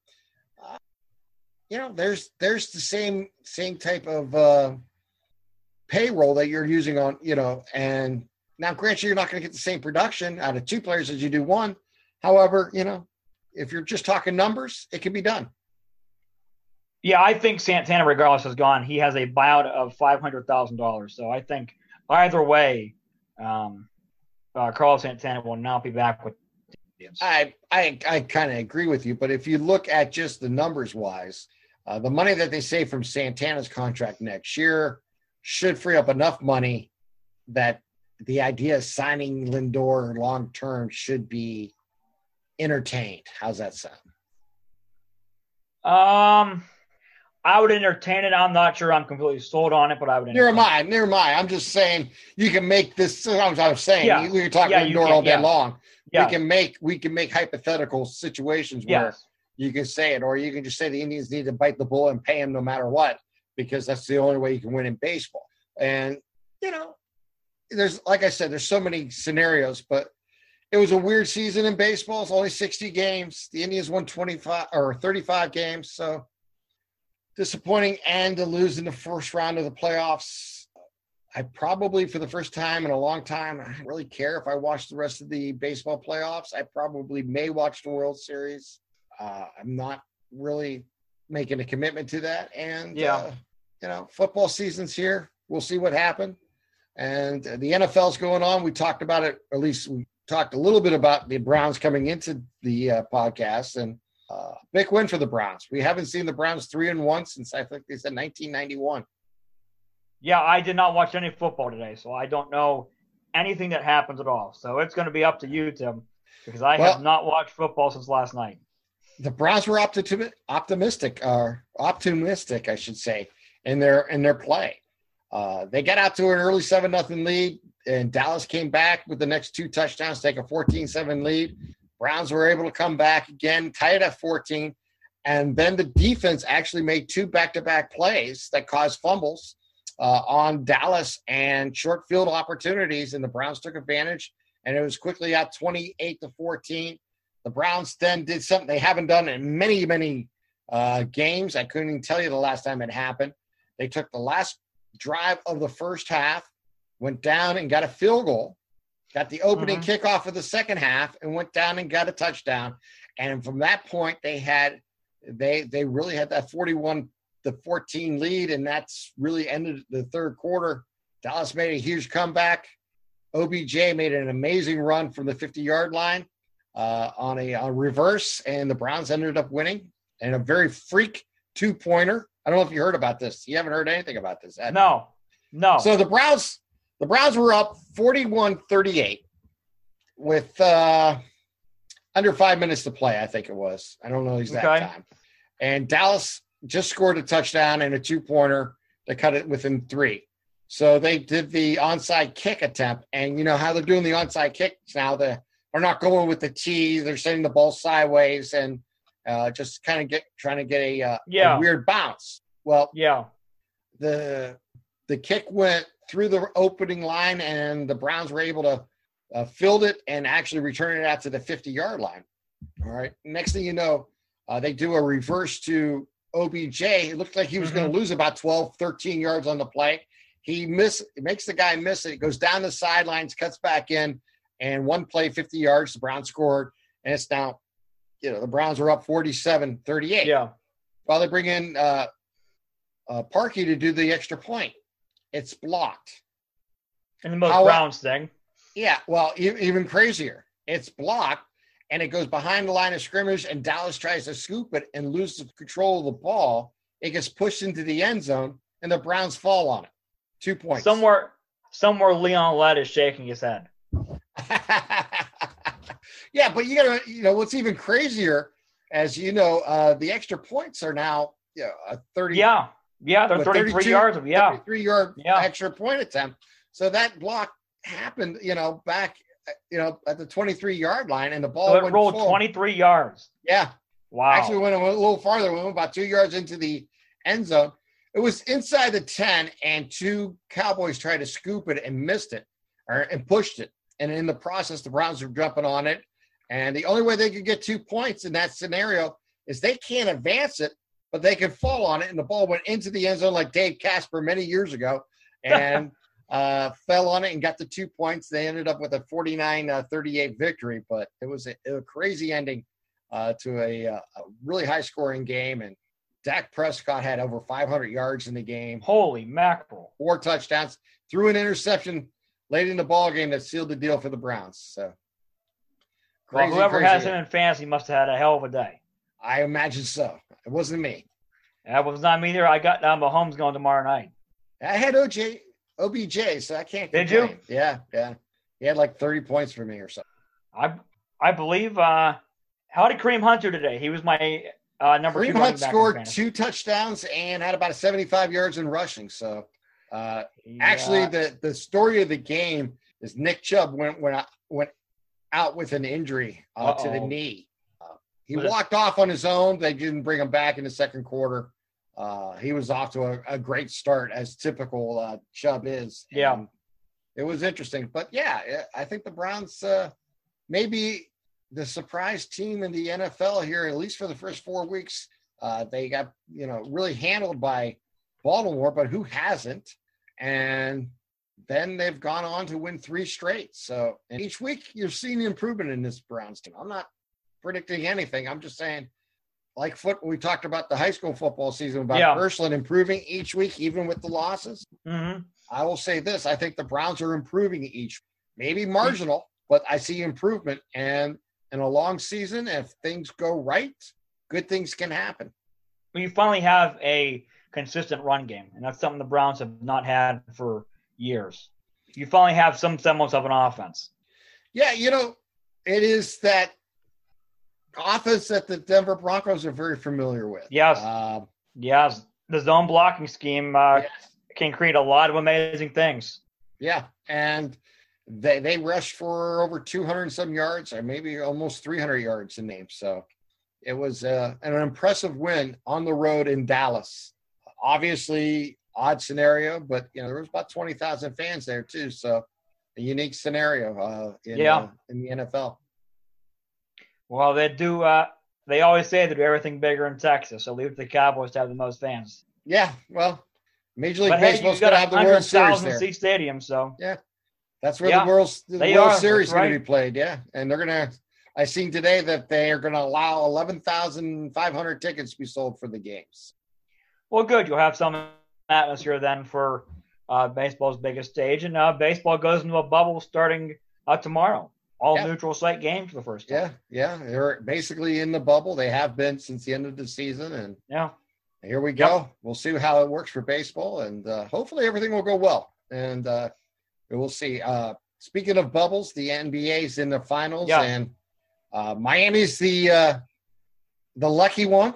Uh, you know, there's there's the same same type of uh, payroll that you're using on, you know, and now granted you're not going to get the same production out of two players as you do one. However, you know, if you're just talking numbers, it can be done. Yeah, I think Santana, regardless, has gone. He has a buyout of five hundred thousand dollars. So I think either way, um, uh, Carlos Santana will not be back with. the Indians. I I I kind of agree with you, but if you look at just the numbers wise, uh, the money that they save from Santana's contract next year should free up enough money that the idea of signing Lindor long term should be entertained. How's that sound? Um, I would entertain it. I'm not sure I'm completely sold on it, but I would. Never entertain it. mind, never mind. I'm just saying you can make this. That's what I was saying. Yeah. We can talk Yeah, can- all day yeah. long. Yeah. We can make we can make hypothetical situations where Yes. you can say it, or you can just say the Indians need to bite the bullet and pay him no matter what, because that's the only way you can win in baseball. And you know, there's like I said, there's so many scenarios, but it was a weird season in baseball. It's only 60 games. The Indians won 25 or 35 games, so disappointing and to lose in the first round of the playoffs. I probably, for the first time in a long time, I don't really care if I watch the rest of the baseball playoffs. I probably may watch the World Series. Uh, I'm not really making a commitment to that. And, Yeah. uh, you know, football season's here. We'll see what happens. And the NFL's going on. We talked about it, at least we talked a little bit about the Browns coming into the uh, podcast. And uh, big win for the Browns. We haven't seen the Browns three and one since I think they said 1991. Yeah, I did not watch any football today, so I don't know anything that happens at all. So it's going to be up to you, Tim, because I Well- have not watched football since last night. the Browns were optimi- optimistic, or optimistic, I should say, in their in their play. Uh, they got out to an early seven nothing lead, and Dallas came back with the next two touchdowns, to take a 14-7 lead. Browns were able to come back again, tied at 14, and then the defense actually made two back-to-back plays that caused fumbles uh, on Dallas and short field opportunities, and the Browns took advantage, and it was quickly out 28 to 14. The Browns then did something they haven't done in many, many uh, games. I couldn't even tell you the last time it happened. They took the last drive of the first half, went down and got a field goal, got the opening mm-hmm. kickoff of the second half, and went down and got a touchdown. And from that point, they had they they really had that 41 the 14 lead, and that's really ended the third quarter. Dallas made a huge comeback. OBJ made an amazing run from the 50 yard line uh, on a, a, reverse, and the Browns ended up winning. And a very freak two pointer. I don't know if you heard about this. You haven't heard anything about this. No, no. So the Browns, the Browns were up 41-38 with uh, under five minutes to play. I think it was. I don't know exact okay. time. And Dallas just scored a touchdown and a two pointer to cut it within three. So they did the onside kick attempt, and you know how they're doing the onside kicks now. They are not going with the T; they're sending the ball sideways and uh, just kind of get trying to get a, uh, yeah. a weird bounce. Well, yeah, the the kick went through the opening line, and the Browns were able to uh, field it and actually return it out to the 50 yard line. All right. Next thing you know, uh, they do a reverse to OBJ. It looked like he was mm-hmm. going to lose about 12, 13 yards on the play. He miss makes the guy miss it. It goes down the sidelines, cuts back in, and one play, 50 yards. The Browns scored, and it's now, you know, the Browns are up 47 38. Yeah. While they bring in uh, uh, Parkey to do the extra point, it's blocked. And the most How, Browns thing. Yeah. Well, even crazier. It's blocked and it goes behind the line of scrimmage, and Dallas tries to scoop it and loses control of the ball. It gets pushed into the end zone, and the Browns fall on it. Two points. Somewhere, somewhere, Leon Lett is shaking his head. yeah, but you gotta, you know, what's even crazier, as you know, uh, the extra points are now, you know, a thirty. Yeah, yeah, they're thirty-three yards. Of, yeah, thirty-three yard yeah. extra point attempt. So that block happened, you know, back uh, you know, at the 23 yard line, and the ball so it rolled full. 23 yards. Yeah. Wow. Actually, went a little farther. We went about two yards into the end zone. It was inside the 10, and two Cowboys tried to scoop it and missed it, or and pushed it. And in the process, the Browns were jumping on it. And the only way they could get two points in that scenario is they can't advance it, but they could fall on it. And the ball went into the end zone like Dave Casper many years ago. And uh, fell on it and got the two points. They ended up with a 49 uh, 38 victory, but it was a, a crazy ending uh, to a, uh, a, really high scoring game. And Dak Prescott had over 500 yards in the game. Holy mackerel. Four touchdowns, threw an interception late in the ball game that sealed the deal for the Browns. So, crazy, well, whoever has him in fantasy must have had a hell of a day. I imagine so. It wasn't me. That was not me either. I got down Mahomes going tomorrow night. I had OJ OBJ, so I can't. Did you? Yeah, yeah. He had like 30 points for me or something. I I believe. uh How did Kareem Hunter today? He was my uh, number Kareem two. Hunt scored two touchdowns and had about 75 yards in rushing. So uh yeah. actually, the the story of the game is Nick Chubb went went went out with an injury uh, to the knee. He walked off on his own. They didn't bring him back in the second quarter uh, he was off to a, a great start as typical uh, Chubb is. Yeah. And it was interesting. But yeah, I think the Browns uh, maybe the surprise team in the NFL here, at least for the first four weeks. Uh, they got, you know, really handled by Baltimore, but who hasn't? And then they've gone on to win three straight. So, each week you're seeing improvement in this Browns team. I'm not predicting anything. I'm just saying like foot we talked about the high school football season about yeah. Ursuline improving each week, even with the losses. Mm-hmm. I will say this: I think the Browns are improving each, maybe marginal, but I see improvement. And in a long season, if things go right, good things can happen. We finally have a consistent run game, and that's something the Browns have not had for years. You finally have some semblance of an offense. Yeah, you know, it is that offense that the Denver Broncos are very familiar with. Yes. Uh, yes. The zone blocking scheme uh, yes. can create a lot of amazing things. Yeah. And they, they rushed for over 200 some yards, or maybe almost 300 yards in names. So it was uh, an impressive win on the road in Dallas. Obviously, odd scenario, but you know there was about 20,000 fans there too. So a unique scenario uh, in, yeah. Uh, in the NFL. Well, they do. Uh, they always say they do everything bigger in Texas, so leave it to the Cowboys to have the most fans. Yeah, well, Major League Baseball's hey, got to have the World Series there. Seat stadium, so yeah, That's where Yeah, the World, the World are, Series is that's going to be played. Yeah. And they're going to, I seen today that they are going to allow 11,500 tickets to be sold for the games. Well, good. You'll have some atmosphere then for uh, baseball's biggest stage, and uh, baseball goes into a bubble starting uh, tomorrow. All Yeah. neutral site games for the first time. Yeah. Yeah. They're basically in the bubble. They have been since the end of the season. And Yeah. here we go. We'll see how it works for baseball. And uh, hopefully everything will go well. And uh, we'll see. Uh, speaking of bubbles, the NBA's in the finals. Yeah. And uh, Miami's the uh, the lucky one.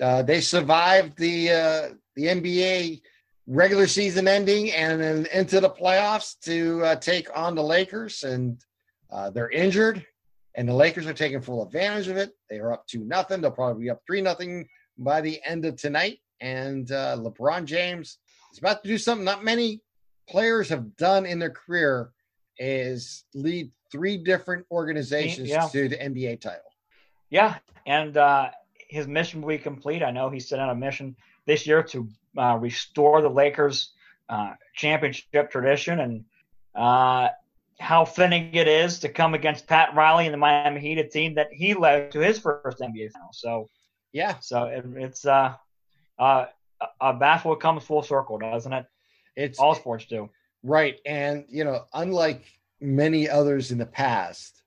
Uh, they survived the uh, the NBA regular season ending and then into the playoffs to uh, take on the Lakers, and uh, they're injured, and the Lakers are taking full advantage of it. They are up two nothing. They'll probably be up three nothing by the end of tonight. And uh, LeBron James is about to do something not many players have done in their career is lead three different organizations Yeah. to the NBA title. Yeah, and uh, his mission will be complete. I know he set out a mission this year to uh, restore the Lakers' uh, championship tradition, and uh, how fitting it is to come against Pat Riley and the Miami Heat, a team that he led to his first NBA final. So, Yeah, so it, it's uh, uh, uh, basketball comes full circle, doesn't it? it's All sports do. Right. And, you know, unlike many others in the past,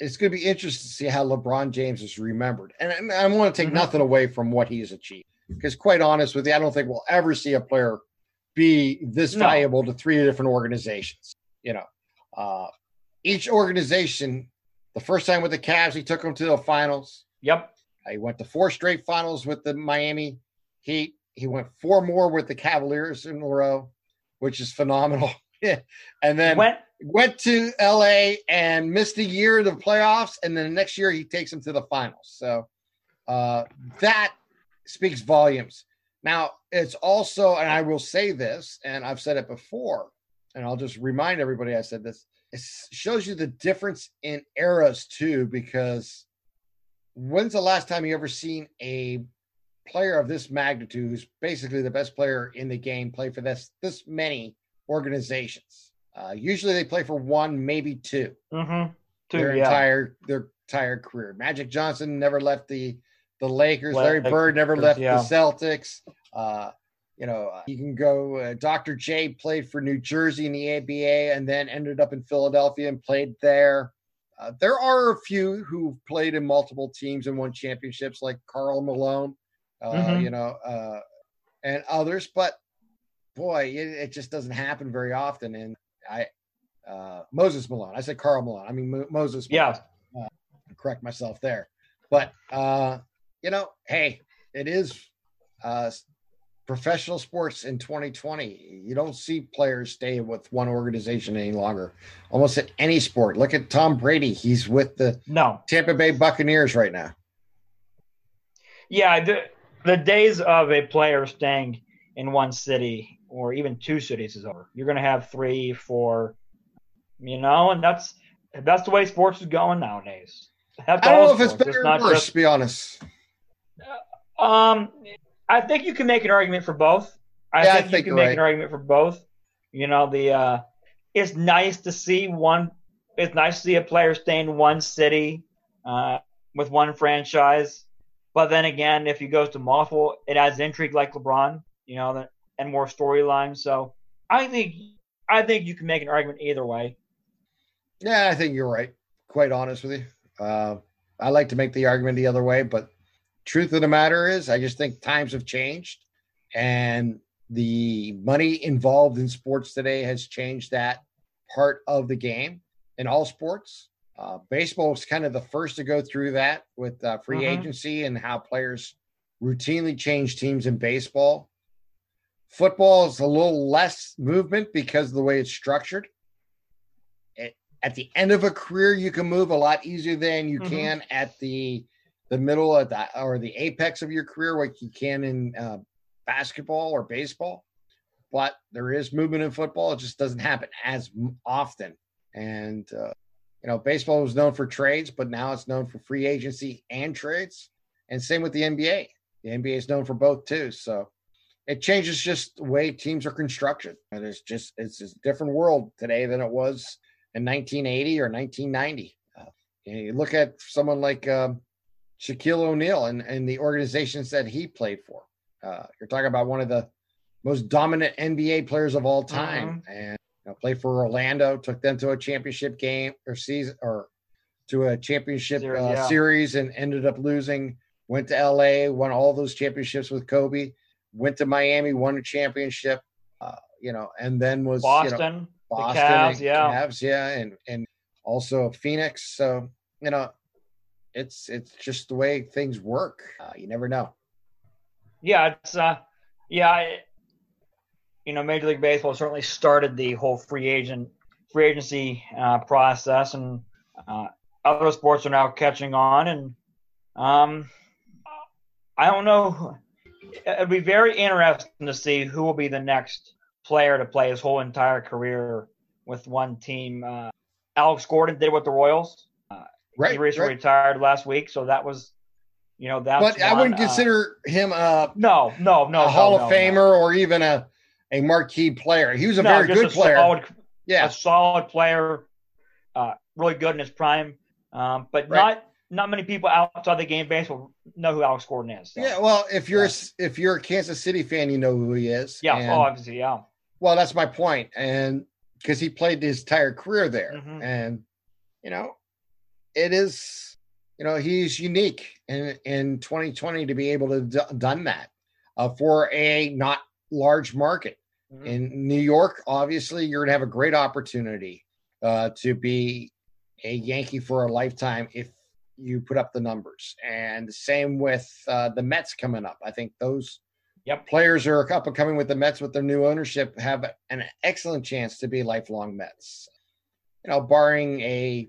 it's going to be interesting to see how LeBron James is remembered. And, and I want to take Mhm. nothing away from what he's achieved. Because, quite honest with you, I don't think we'll ever see a player be this No. valuable to three different organizations. You know, uh, each organization, the first time with the Cavs, he took them to the finals. Yep. He went to four straight finals with the Miami Heat. He went four more with the Cavaliers in a row, which is phenomenal. and then Went went to LA and missed a year of the playoffs, and then the next year he takes them to the finals. So uh, that speaks volumes. Now it's also, and I will say this, and I've said it before, and I'll just remind everybody I said this. It shows you the difference in eras too, because when's the last time you ever seen a player of this magnitude, who's basically the best player in the game, play for this this many organizations? Uh, usually they play for one, maybe two mm-hmm. Two, their yeah. entire their entire career. Magic Johnson never left the the Lakers. Larry Bird never left yeah. the Celtics. Uh, you know, uh, you can go. Uh, Dr. J played for New Jersey in the ABA and then ended up in Philadelphia and played there. Uh, there are a few who've played in multiple teams and won championships, like Karl Malone. Uh, Mhm. You know, uh, and others, but boy, it, it just doesn't happen very often. And I, uh, Moses Malone. I said Karl Malone. I mean Mo- Moses. Malone. Yeah. Uh, correct myself there. But uh, you know, hey, it is uh, professional sports in 2020. You don't see players stay with one organization any longer. Almost at any sport. Look at Tom Brady. He's with the No. Tampa Bay Buccaneers right now. Yeah, the the days of a player staying in one city or even two cities is over. You're going to have three, four, you know, and that's that's the way sports is going nowadays. That's I don't know if it's sports. better or worse, just- to be honest. um, I think you can make an argument for both. I Yeah, I think, think you can make right. an argument for both. You know, the uh, it's nice to see one. It's nice to see a player stay in one city uh, with one franchise. But then again, if he goes to multiple, it adds intrigue like LeBron. You know, and more storyline. So I think I think you can make an argument either way. Yeah, I think you're right. Quite honest with you. Uh, I like to make the argument the other way, but truth of the matter is, I just think times have changed, and the money involved in sports today has changed that part of the game in all sports. Uh, baseball was kind of the first to go through that with uh, free Mhm. agency and how players routinely change teams in baseball. Football is a little less movement because of the way it's structured at the end of a career you can move a lot easier than you Mhm. can at the the middle of the or the apex of your career like you can in uh, basketball or baseball but there is movement in football. It just doesn't happen as often. And uh, you know baseball was known for trades but now it's known for free agency and trades. And same with the nba the nba is known for both too. So it changes just the way teams are constructed. And it's just it's a different world today than it was in 1980 or 1990. Uh, you look at someone like um, Shaquille O'Neal and, and the organizations that he played for. Uh, you're talking about one of the most dominant NBA players of all time, mm-hmm. and you know, played for Orlando, took them to a championship game or season or to a championship series, uh, yeah. series and ended up losing. Went to LA, won all those championships with Kobe. Went to Miami, won a championship. Uh, you know, and then was Boston, you know, Boston, Cavs, yeah, Cavs, yeah, and and also Phoenix. So you know, it's it's just the way things work. Uh, you never know. Yeah, it's uh, yeah, you know, Major League Baseball certainly started the whole free agent free agency uh, process, and uh, other sports are now catching on. And um, I don't know. It'd be very interesting to see who will be the next player to play his whole entire career with one team. Uh, Alex Gordon did with the Royals. Right, he recently right. retired last week, so that was, you know, that. But one. I wouldn't uh, consider him a no, no, no, a no, Hall no, of Famer or even a a marquee player. He was a very good a player. Solid, yeah, a solid player, uh, really good in his prime, um, but right. not not many people outside the game base will know who Alex Gordon is. So. Yeah, well, if you're yeah. if you're a Kansas City fan, you know who he is. Yeah, and, obviously, yeah. Well, that's my point, and because he played his entire career there, mm-hmm. and you know, it is, you know, he's unique in in 2020 to be able to d- done that uh, for a not large market. Mm-hmm. In New York, obviously, you're going to have a great opportunity uh, to be a Yankee for a lifetime if you put up the numbers. And same with uh, the Mets coming up. I think those yep. players are up and coming with the Mets with their new ownership have an excellent chance to be lifelong Mets. You know, barring a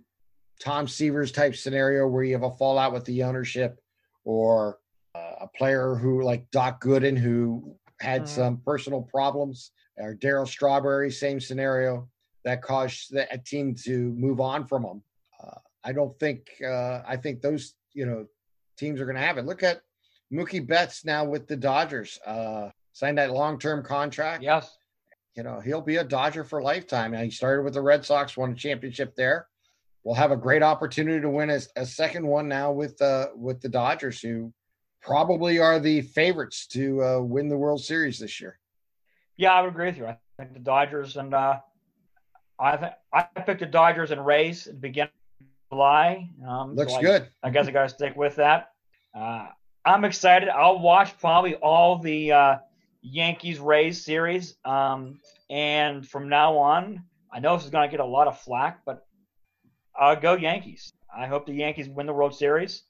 Tom Seaver's type scenario where you have a fallout with the ownership or uh, a player who like Doc Gooden who had mm-hmm. some personal problems, or Darryl Strawberry, same scenario that caused the, a team to move on from him. Uh, I don't think. Uh, I think those you know teams are going to have it. Look at Mookie Betts now with the Dodgers. Uh, signed that long term contract. Yes. You know he'll be a Dodger for lifetime. Now he started with the Red Sox, won a championship there. We'll have a great opportunity to win a, a second one now with uh, with the Dodgers, who probably are the favorites to uh, win the World Series this year. Yeah, I would agree with you. I think the Dodgers and uh, I think I picked the Dodgers and Rays at the beginning of July. Um, Looks so I, good. I guess I got to stick with that. Uh, I'm excited. I'll watch probably all the uh, Yankees Rays series. Um, and from now on, I know this is going to get a lot of flack, but I'll go Yankees. I hope the Yankees win the World Series.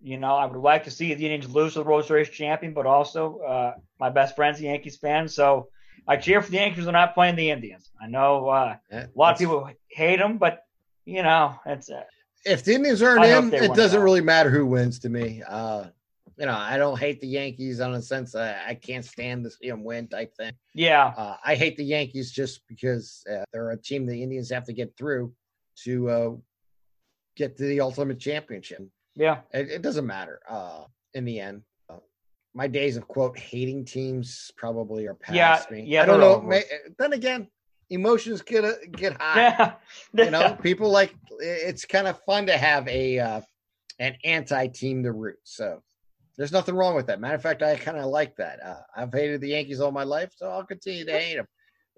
You know, I would like to see the Indians lose to the World Series champion, but also uh, my best friend's a Yankees fan, so I cheer for the Yankees. They're not playing the Indians. I know uh, yeah, a lot of people hate them, but you know, it's. Uh, if the Indians aren't in, it doesn't really matter who wins to me. Uh, you know, I don't hate the Yankees on a sense I, I can't stand to see them win type thing. Yeah. Uh, I hate the Yankees just because uh, they're a team the Indians have to get through to uh, get to the ultimate championship. Yeah, it, it doesn't matter uh, in the end. Uh, my days of quote hating teams probably are past yeah, me. Yeah, I don't know. May, then again, emotions get uh, get high. Yeah. you know, people like it's kind of fun to have a uh, an anti team to root. So there's nothing wrong with that. Matter of fact, I kind of like that. Uh, I've hated the Yankees all my life, so I'll continue to hate them.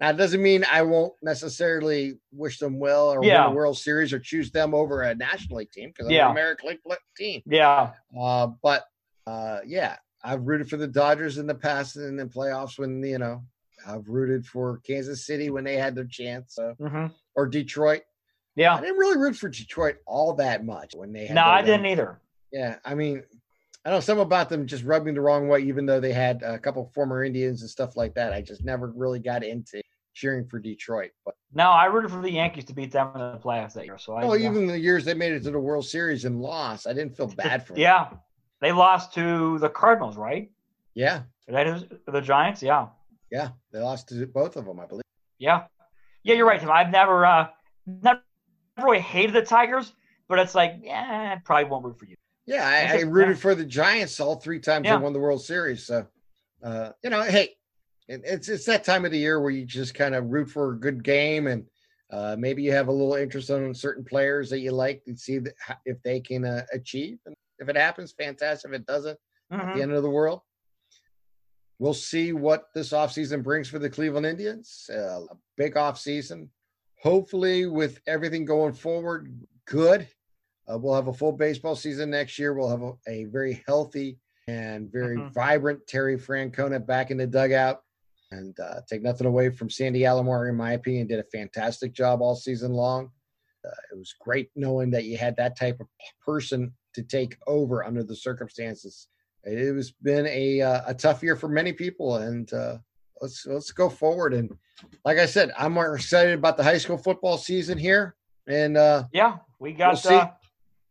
Now, it doesn't mean I won't necessarily wish them well or yeah. win the World Series or choose them over a National League team because I'm yeah. an American League team. Yeah. Uh, but uh, yeah, I've rooted for the Dodgers in the past and in the playoffs when, you know, I've rooted for Kansas City when they had their chance uh, mm-hmm. or Detroit. Yeah. I didn't really root for Detroit all that much when they had. No, I didn't either. Yeah. I mean, I know some about them just rubbed me the wrong way, even though they had a couple former Indians and stuff like that. I just never really got into cheering for Detroit. But no, I rooted for the Yankees to beat them in the playoffs that year. So I, oh, even the years they made it to the World Series and lost, I didn't feel bad for them. yeah, they lost to the Cardinals, right? Yeah, that is the Giants. Yeah, yeah, they lost to both of them, I believe. Yeah, yeah, you're right, Tim. I've never, uh, never really hated the Tigers, but it's like, yeah, I probably won't root for you. Yeah, I, I rooted yeah. for the Giants all three times yeah. they won the World Series. So uh, you know, hey, it's it's that time of the year where you just kind of root for a good game and uh, maybe you have a little interest in certain players that you like and see if they can uh, achieve. And if it happens, fantastic. If it doesn't, mm-hmm. at the end of the world. We'll see what this offseason brings for the Cleveland Indians. Uh, a big offseason. Hopefully, with everything going forward, good. Uh, we'll have a full baseball season next year. We'll have a, a very healthy and very mm-hmm. vibrant Terry Francona back in the dugout. And uh, take nothing away from Sandy Alomar, in my opinion, did a fantastic job all season long. Uh, it was great knowing that you had that type of person to take over under the circumstances. It has been a uh, a tough year for many people, and uh, let's let's go forward. And like I said, I'm more excited about the high school football season here. And uh, yeah, we got. We'll see. Uh,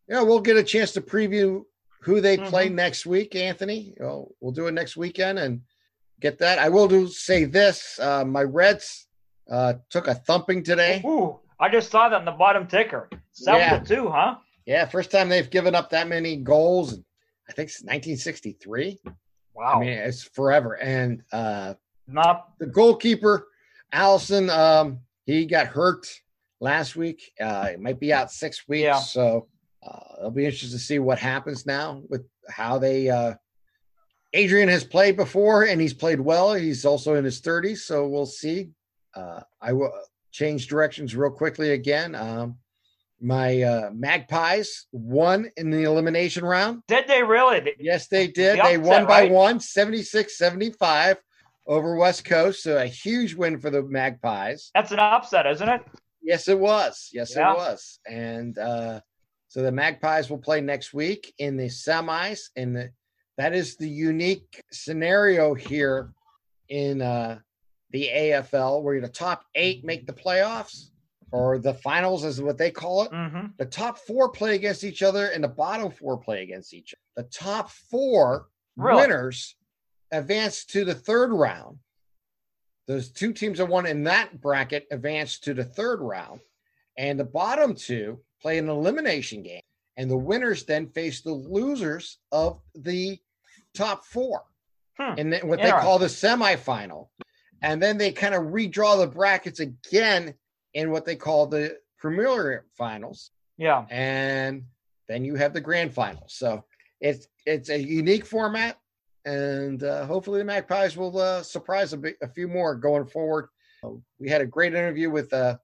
yeah, we'll get a chance to preview who they mm-hmm. play next week, Anthony. You know, we'll do it next weekend and get that. I will do say this: uh, my Reds uh, took a thumping today. Ooh, I just saw that in the bottom ticker, seven yeah. to two, huh? Yeah, first time they've given up that many goals. I think it's 1963. Wow, I mean it's forever. And uh, not the goalkeeper, Alisson. Um, he got hurt last week. Uh, he might be out six weeks. Yeah. So uh, it'll be interesting to see what happens now with how they uh, Adrian has played before and he's played well. He's also in his 30s, so we'll see. Uh, I will change directions real quickly again. Um, my uh, Magpies won in the elimination round. Did they really? Yes, they did. The they won by right? one, 76 75 over West Coast. So a huge win for the Magpies. That's an upset, isn't it? Yes, it was. Yes, yeah. it was. And uh, so the Magpies will play next week in the semis, in the that is the unique scenario here in uh, the AFL, where the top eight make the playoffs or the finals, is what they call it. Mm-hmm. The top four play against each other, and the bottom four play against each other. The top four really? winners advance to the third round. Those two teams that won in that bracket advance to the third round, and the bottom two play an elimination game. And the winners then face the losers of the top four, hmm. and then what they call the semifinal, and then they kind of redraw the brackets again in what they call the Premier Finals. Yeah, and then you have the Grand Finals. So it's it's a unique format, and uh, hopefully the Magpies will uh, surprise a, bit, a few more going forward. we had a great interview with a uh,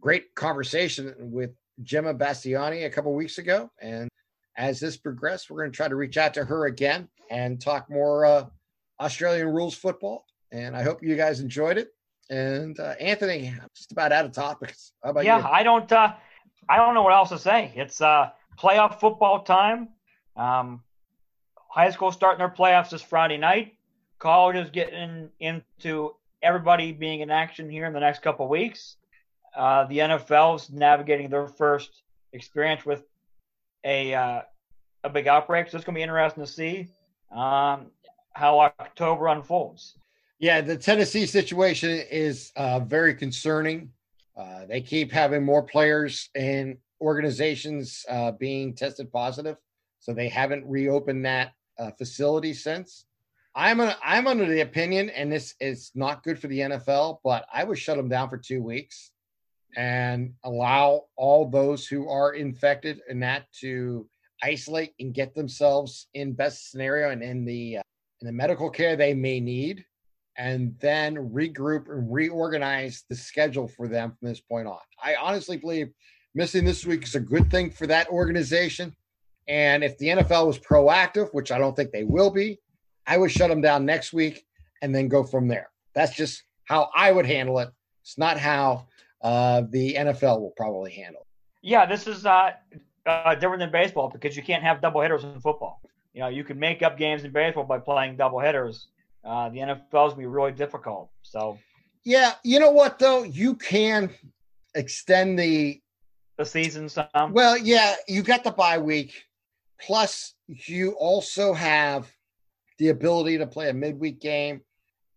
great conversation with Gemma Bastiani a couple weeks ago, and as this progresses, we're going to try to reach out to her again and talk more uh, Australian rules football. And I hope you guys enjoyed it. And uh, Anthony, I'm just about out of topics. How about yeah, you? I don't. Uh, I don't know what else to say. It's uh, playoff football time. Um, high school starting their playoffs this Friday night. College is getting into everybody being in action here in the next couple weeks. Uh, the NFL is navigating their first experience with a uh, a big outbreak. So it's going to be interesting to see um, how October unfolds. Yeah, the Tennessee situation is uh, very concerning. Uh, they keep having more players and organizations uh, being tested positive, so they haven't reopened that uh, facility since. I'm a, I'm under the opinion, and this is not good for the NFL, but I would shut them down for two weeks and allow all those who are infected and that to isolate and get themselves in best scenario and in the uh, in the medical care they may need and then regroup and reorganize the schedule for them from this point on. I honestly believe missing this week is a good thing for that organization. And if the NFL was proactive, which I don't think they will be, I would shut them down next week and then go from there. That's just how I would handle it. It's not how uh, the NFL will probably handle. Yeah, this is uh, uh, different than baseball because you can't have doubleheaders in football. You know, you can make up games in baseball by playing doubleheaders. Uh, the NFL is be really difficult. So, yeah, you know what though, you can extend the the season some. Well, yeah, you got the bye week. Plus, you also have the ability to play a midweek game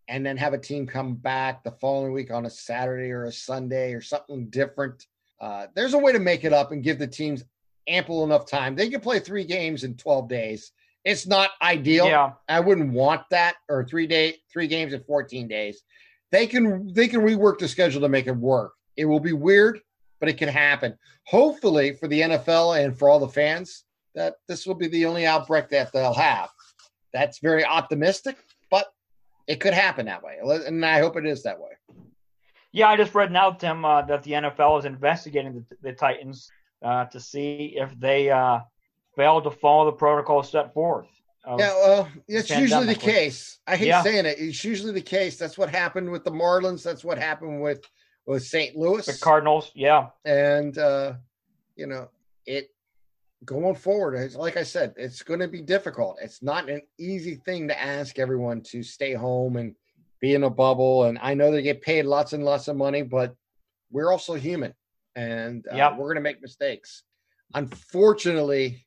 and then have a team come back the following week on a Saturday or a Sunday or something different. Uh, there's a way to make it up and give the teams ample enough time. They can play three games in 12 days It's not ideal. Yeah. I wouldn't want that or three day three games in 14 days. They can they can rework the schedule to make it work. It will be weird, but it can happen. Hopefully for the NFL and for all the fans, that this will be the only outbreak that they'll have. That's very optimistic, but it could happen that way. And I hope it is that way. Yeah, I just read now, Tim, uh, that the NFL is investigating the, the Titans uh, to see if they uh, failed to follow the protocol set forth. Yeah, well, it's usually the case. I hate yeah. saying it. It's usually the case. That's what happened with the Marlins. That's what happened with with St. Louis, the Cardinals. Yeah, and uh, you know it going forward. It's, like I said, it's going to be difficult. It's not an easy thing to ask everyone to stay home and be in a bubble. And I know they get paid lots and lots of money, but we're also human, and uh, yep. we're going to make mistakes. Unfortunately,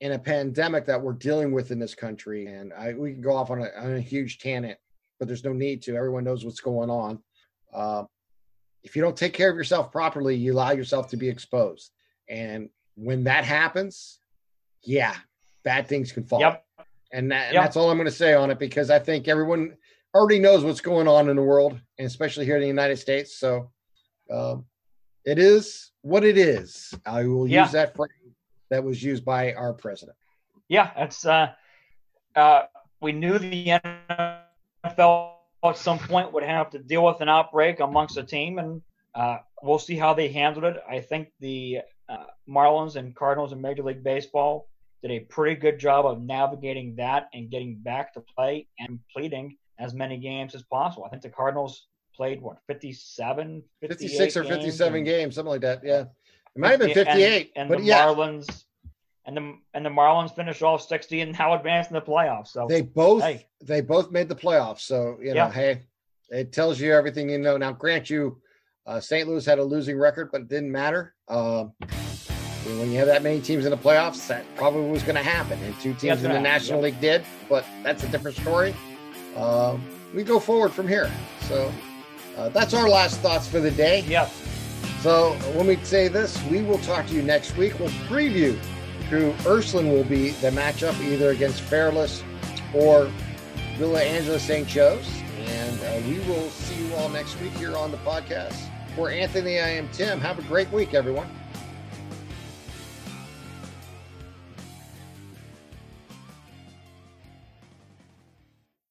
in a pandemic that we're dealing with in this country. And I, we can go off on a, on a, huge tangent, but there's no need to. Everyone knows what's going on. Uh, if you don't take care of yourself properly, you allow yourself to be exposed. And when that happens, yeah, bad things can fall. Yep. And, that, and yep. that's all I'm going to say on it because I think everyone already knows what's going on in the world, and especially here in the United States. So um, it is what it is. I will yeah. use that phrase that was used by our president. Yeah, it's uh, uh, we knew the NFL at some point would have to deal with an outbreak amongst the team, and uh, we'll see how they handled it. I think the uh, Marlins and Cardinals in Major League Baseball did a pretty good job of navigating that and getting back to play and completing as many games as possible. I think the Cardinals played what 57 56 or 57 games, games something like that yeah it might have been 58. And, and but the yeah. Marlins and the and the Marlins finished off 60 and now advanced in the playoffs. So they both hey. they both made the playoffs. So you know, yeah. hey, it tells you everything you know. Now, grant you, uh, St. Louis had a losing record, but it didn't matter. Um, when you have that many teams in the playoffs, that probably was going to happen. And two teams in the National League did, but that's a different story. Um, we go forward from here. So uh, that's our last thoughts for the day. Yep. So when we say this, we will talk to you next week. We'll preview who Ursuline will be the matchup either against Fairless or Villa Angela St. Joe's. And uh, we will see you all next week here on the podcast. For Anthony, I am Tim. Have a great week, everyone.